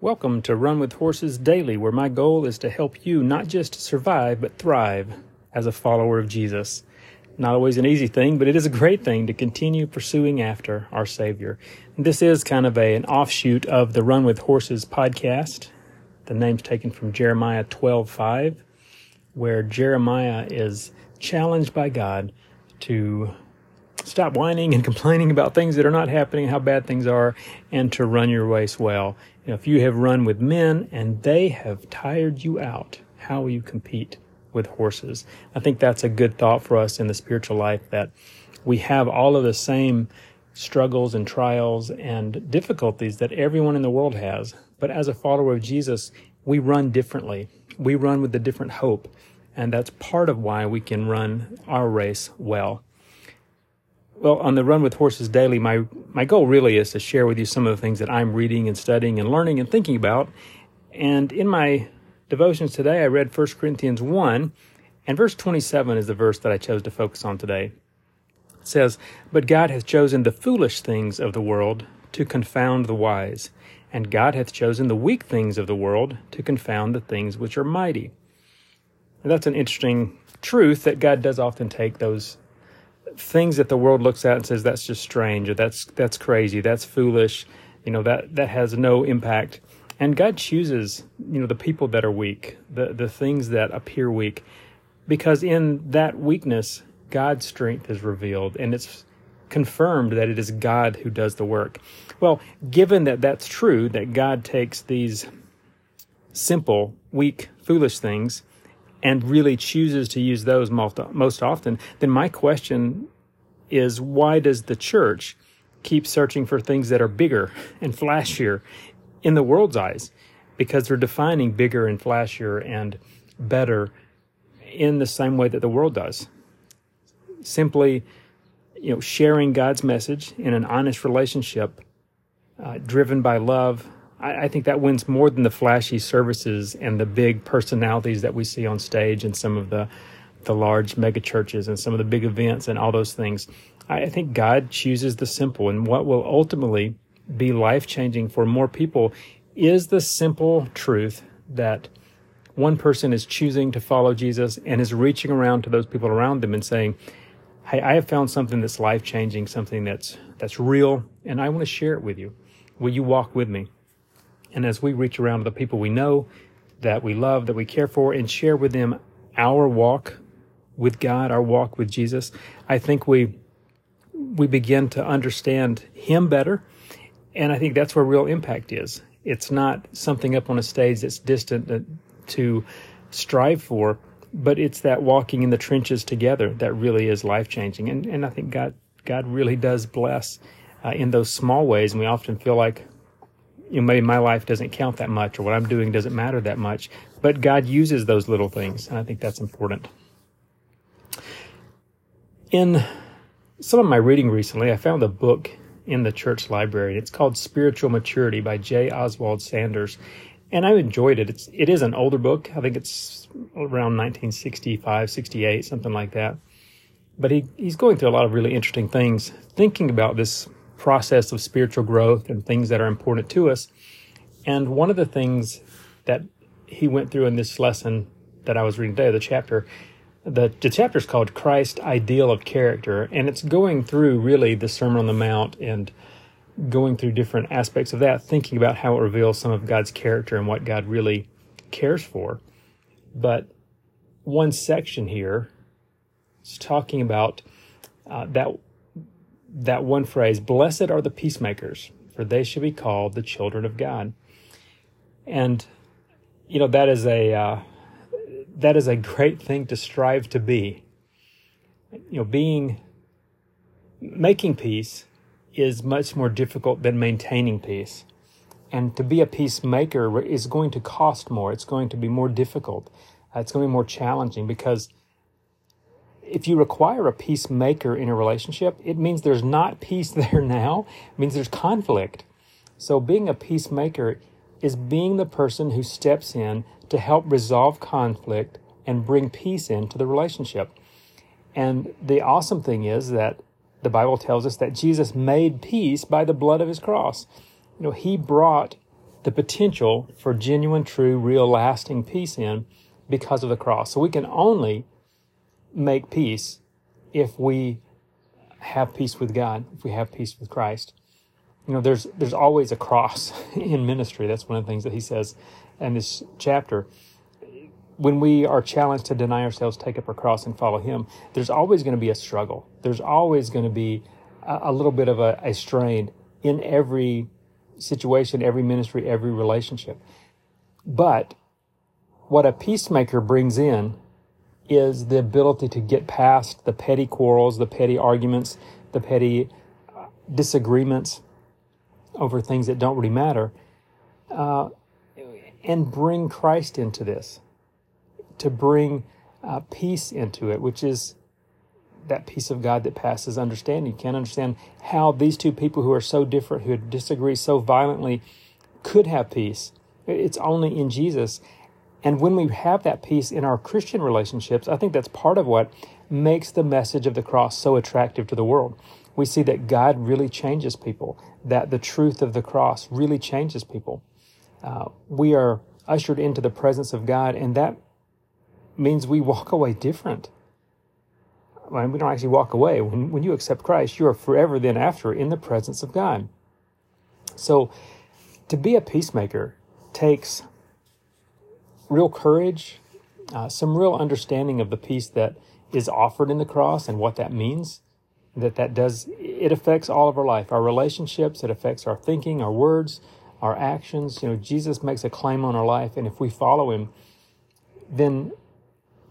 Welcome to Run with Horses Daily, where my goal is to help you not just survive, but thrive as a follower of Jesus. Not always an easy thing, but it is a great thing to continue pursuing after our Savior. This is kind of a, an offshoot of the Run with Horses podcast. The name's taken from Jeremiah 12:5, where Jeremiah is challenged by God to stop whining and complaining about things that are not happening, how bad things are, and to run your race well. Know, if you have run with men and they have tired you out, how will you compete with horses? I think that's a good thought for us in the spiritual life that we have all of the same struggles and trials and difficulties that everyone in the world has. But as a follower of Jesus, we run differently. We run with a different hope. And that's part of why we can run our race well. Well, on the Run with Horses Daily, my, my goal really is to share with you some of the things that I'm reading and studying and learning and thinking about. And in my devotions today, I read 1 Corinthians 1, and verse 27 is the verse that I chose to focus on today. It says, But God hath chosen the foolish things of the world to confound the wise, and God hath chosen the weak things of the world to confound the things which are mighty. And that's an interesting truth that God does often take those things that the world looks at and says that's just strange or that's that's crazy, that's foolish, you know that that has no impact. And God chooses, you know, the people that are weak, the the things that appear weak, because in that weakness, God's strength is revealed, and it's confirmed that it is God who does the work. Well, given that that's true, that God takes these simple, weak, foolish things and really chooses to use those most, often, then my question is why does the church keep searching for things that are bigger and flashier in the world's eyes? Because they're defining bigger and flashier and better in the same way that the world does. Simply, you know, sharing God's message in an honest relationship, uh, driven by love, I, I think that wins more than the flashy services and the big personalities that we see on stage and some of the the large mega churches and some of the big events and all those things. I, I think God chooses the simple, and what will ultimately be life changing for more people is the simple truth that one person is choosing to follow Jesus and is reaching around to those people around them and saying, Hey, I have found something that's life changing, something that's that's real, and I want to share it with you. Will you walk with me? And as we reach around to the people we know, that we love, that we care for, and share with them our walk with God, our walk with Jesus, I think we we begin to understand Him better, and I think that's where real impact is. It's not something up on a stage that's distant to strive for, but it's that walking in the trenches together that really is life changing. And and I think God God really does bless uh, in those small ways, and we often feel like you know, maybe my life doesn't count that much or what I'm doing doesn't matter that much. But God uses those little things, and I think that's important. In some of my reading recently, I found a book in the church library. It's called Spiritual Maturity by J. Oswald Sanders. And I enjoyed it. It's, it is an older book. I think it's around 1965, 68, something like that. But he, he's going through a lot of really interesting things, thinking about this process of spiritual growth and things that are important to us. And one of the things that he went through in this lesson that I was reading today, the chapter, the, the chapter is called Christ Ideal of Character, and it's going through really the Sermon on the Mount and going through different aspects of that, thinking about how it reveals some of God's character and what God really cares for. But one section here is talking about uh, that that one phrase, blessed are the peacemakers, for they shall be called the children of God. And, you know, that is a, uh, that is a great thing to strive to be. You know, being, making peace is much more difficult than maintaining peace. And to be a peacemaker is going to cost more. It's going to be more difficult. Uh, it's going to be more challenging because if you require a peacemaker in a relationship, it means there's not peace there now. It means there's conflict. So being a peacemaker is being the person who steps in to help resolve conflict and bring peace into the relationship. And the awesome thing is that the Bible tells us that Jesus made peace by the blood of his cross. You know, he brought the potential for genuine, true, real, lasting peace in because of the cross. So we can only make peace if we have peace with God, if we have peace with Christ. You know, there's there's always a cross in ministry. That's one of the things that he says in this chapter. When we are challenged to deny ourselves, take up our cross, and follow Him, there's always going to be a struggle. There's always going to be a, a little bit of a, a strain in every situation, every ministry, every relationship. But what a peacemaker brings in is the ability to get past the petty quarrels, the petty arguments, the petty uh, disagreements over things that don't really matter, uh, and bring Christ into this, to bring uh, peace into it, which is that peace of God that passes understanding. You can't understand how these two people who are so different, who disagree so violently, could have peace. It's only in Jesus. And when we have that peace in our Christian relationships, I think that's part of what makes the message of the cross so attractive to the world. We see that God really changes people, that the truth of the cross really changes people. Uh, we are ushered into the presence of God, and that means we walk away different. I we don't actually walk away. When, when you accept Christ, you are forever then after in the presence of God. So, to be a peacemaker takes real courage, uh, some real understanding of the peace that is offered in the cross and what that means. That that does it affects all of our life, our relationships. It affects our thinking, our words, our actions. You know, Jesus makes a claim on our life, and if we follow Him, then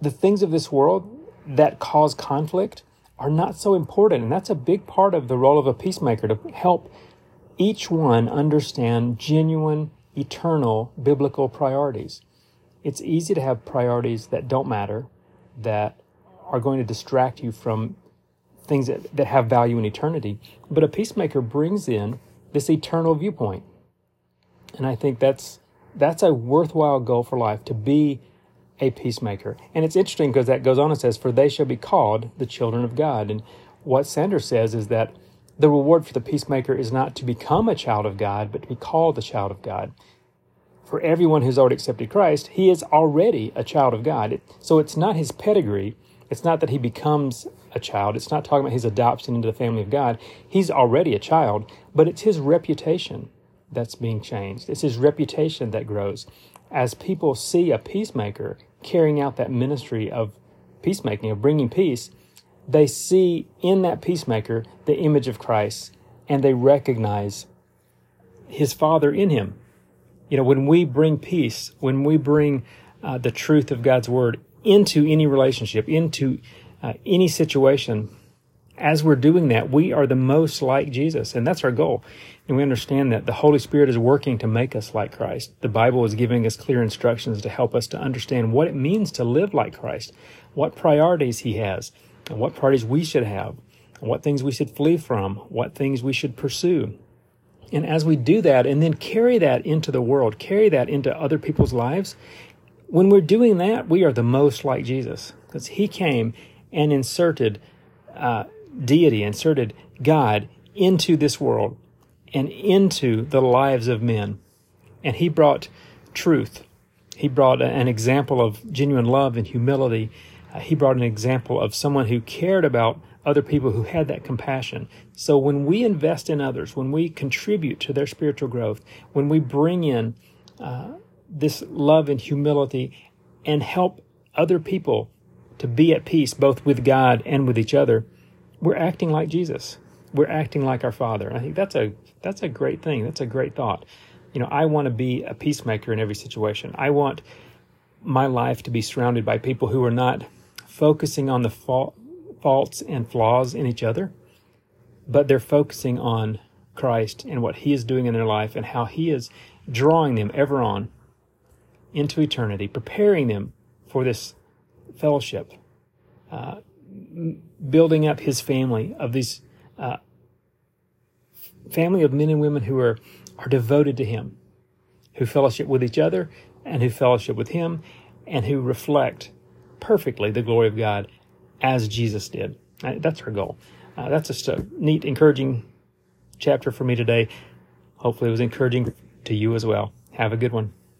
the things of this world that cause conflict are not so important, and that's a big part of the role of a peacemaker to help each one understand genuine, eternal biblical priorities it's easy to have priorities that don't matter, that are going to distract you from things that, that have value in eternity. But a peacemaker brings in this eternal viewpoint. And I think that's that's a worthwhile goal for life to be a peacemaker. And it's interesting because that goes on and says, For they shall be called the children of God. And what Sanders says is that the reward for the peacemaker is not to become a child of God, but to be called a child of God for everyone who's already accepted Christ, he is already a child of God. So it's not his pedigree. It's not that he becomes a child. It's not talking about his adoption into the family of God. He's already a child, but it's his reputation that's being changed. It's his reputation that grows. As people see a peacemaker carrying out that ministry of peacemaking, of bringing peace, they see in that peacemaker the image of Christ and they recognize his Father in him. You know, when we bring peace, when we bring uh, the truth of God's word into any relationship, into uh, any situation, as we're doing that, we are the most like Jesus, and that's our goal. And we understand that the Holy Spirit is working to make us like Christ. The Bible is giving us clear instructions to help us to understand what it means to live like Christ, what priorities He has, and what priorities we should have, and what things we should flee from, what things we should pursue. And as we do that and then carry that into the world, carry that into other people's lives, when we're doing that, we are the most like Jesus because he came and inserted uh, deity, inserted God into this world and into the lives of men. And he brought truth. He brought an example of genuine love and humility. Uh, he brought an example of someone who cared about other people who had that compassion. So when we invest in others, when we contribute to their spiritual growth, when we bring in uh, this love and humility and help other people to be at peace both with God and with each other, we're acting like Jesus. We're acting like our Father. And I think that's a that's a great thing. That's a great thought. You know, I want to be a peacemaker in every situation. I want my life to be surrounded by people who are not focusing on the fault faults and flaws in each other, but they're focusing on Christ and what He is doing in their life and how He is drawing them ever on into eternity, preparing them for this fellowship, uh, building up His family of these uh, family of men and women who are are devoted to Him, who fellowship with each other and who fellowship with Him, and who reflect perfectly the glory of God as Jesus did. Uh, that's our goal. Uh, that's just a neat, encouraging chapter for me today. Hopefully, it was encouraging to you as well. Have a good one.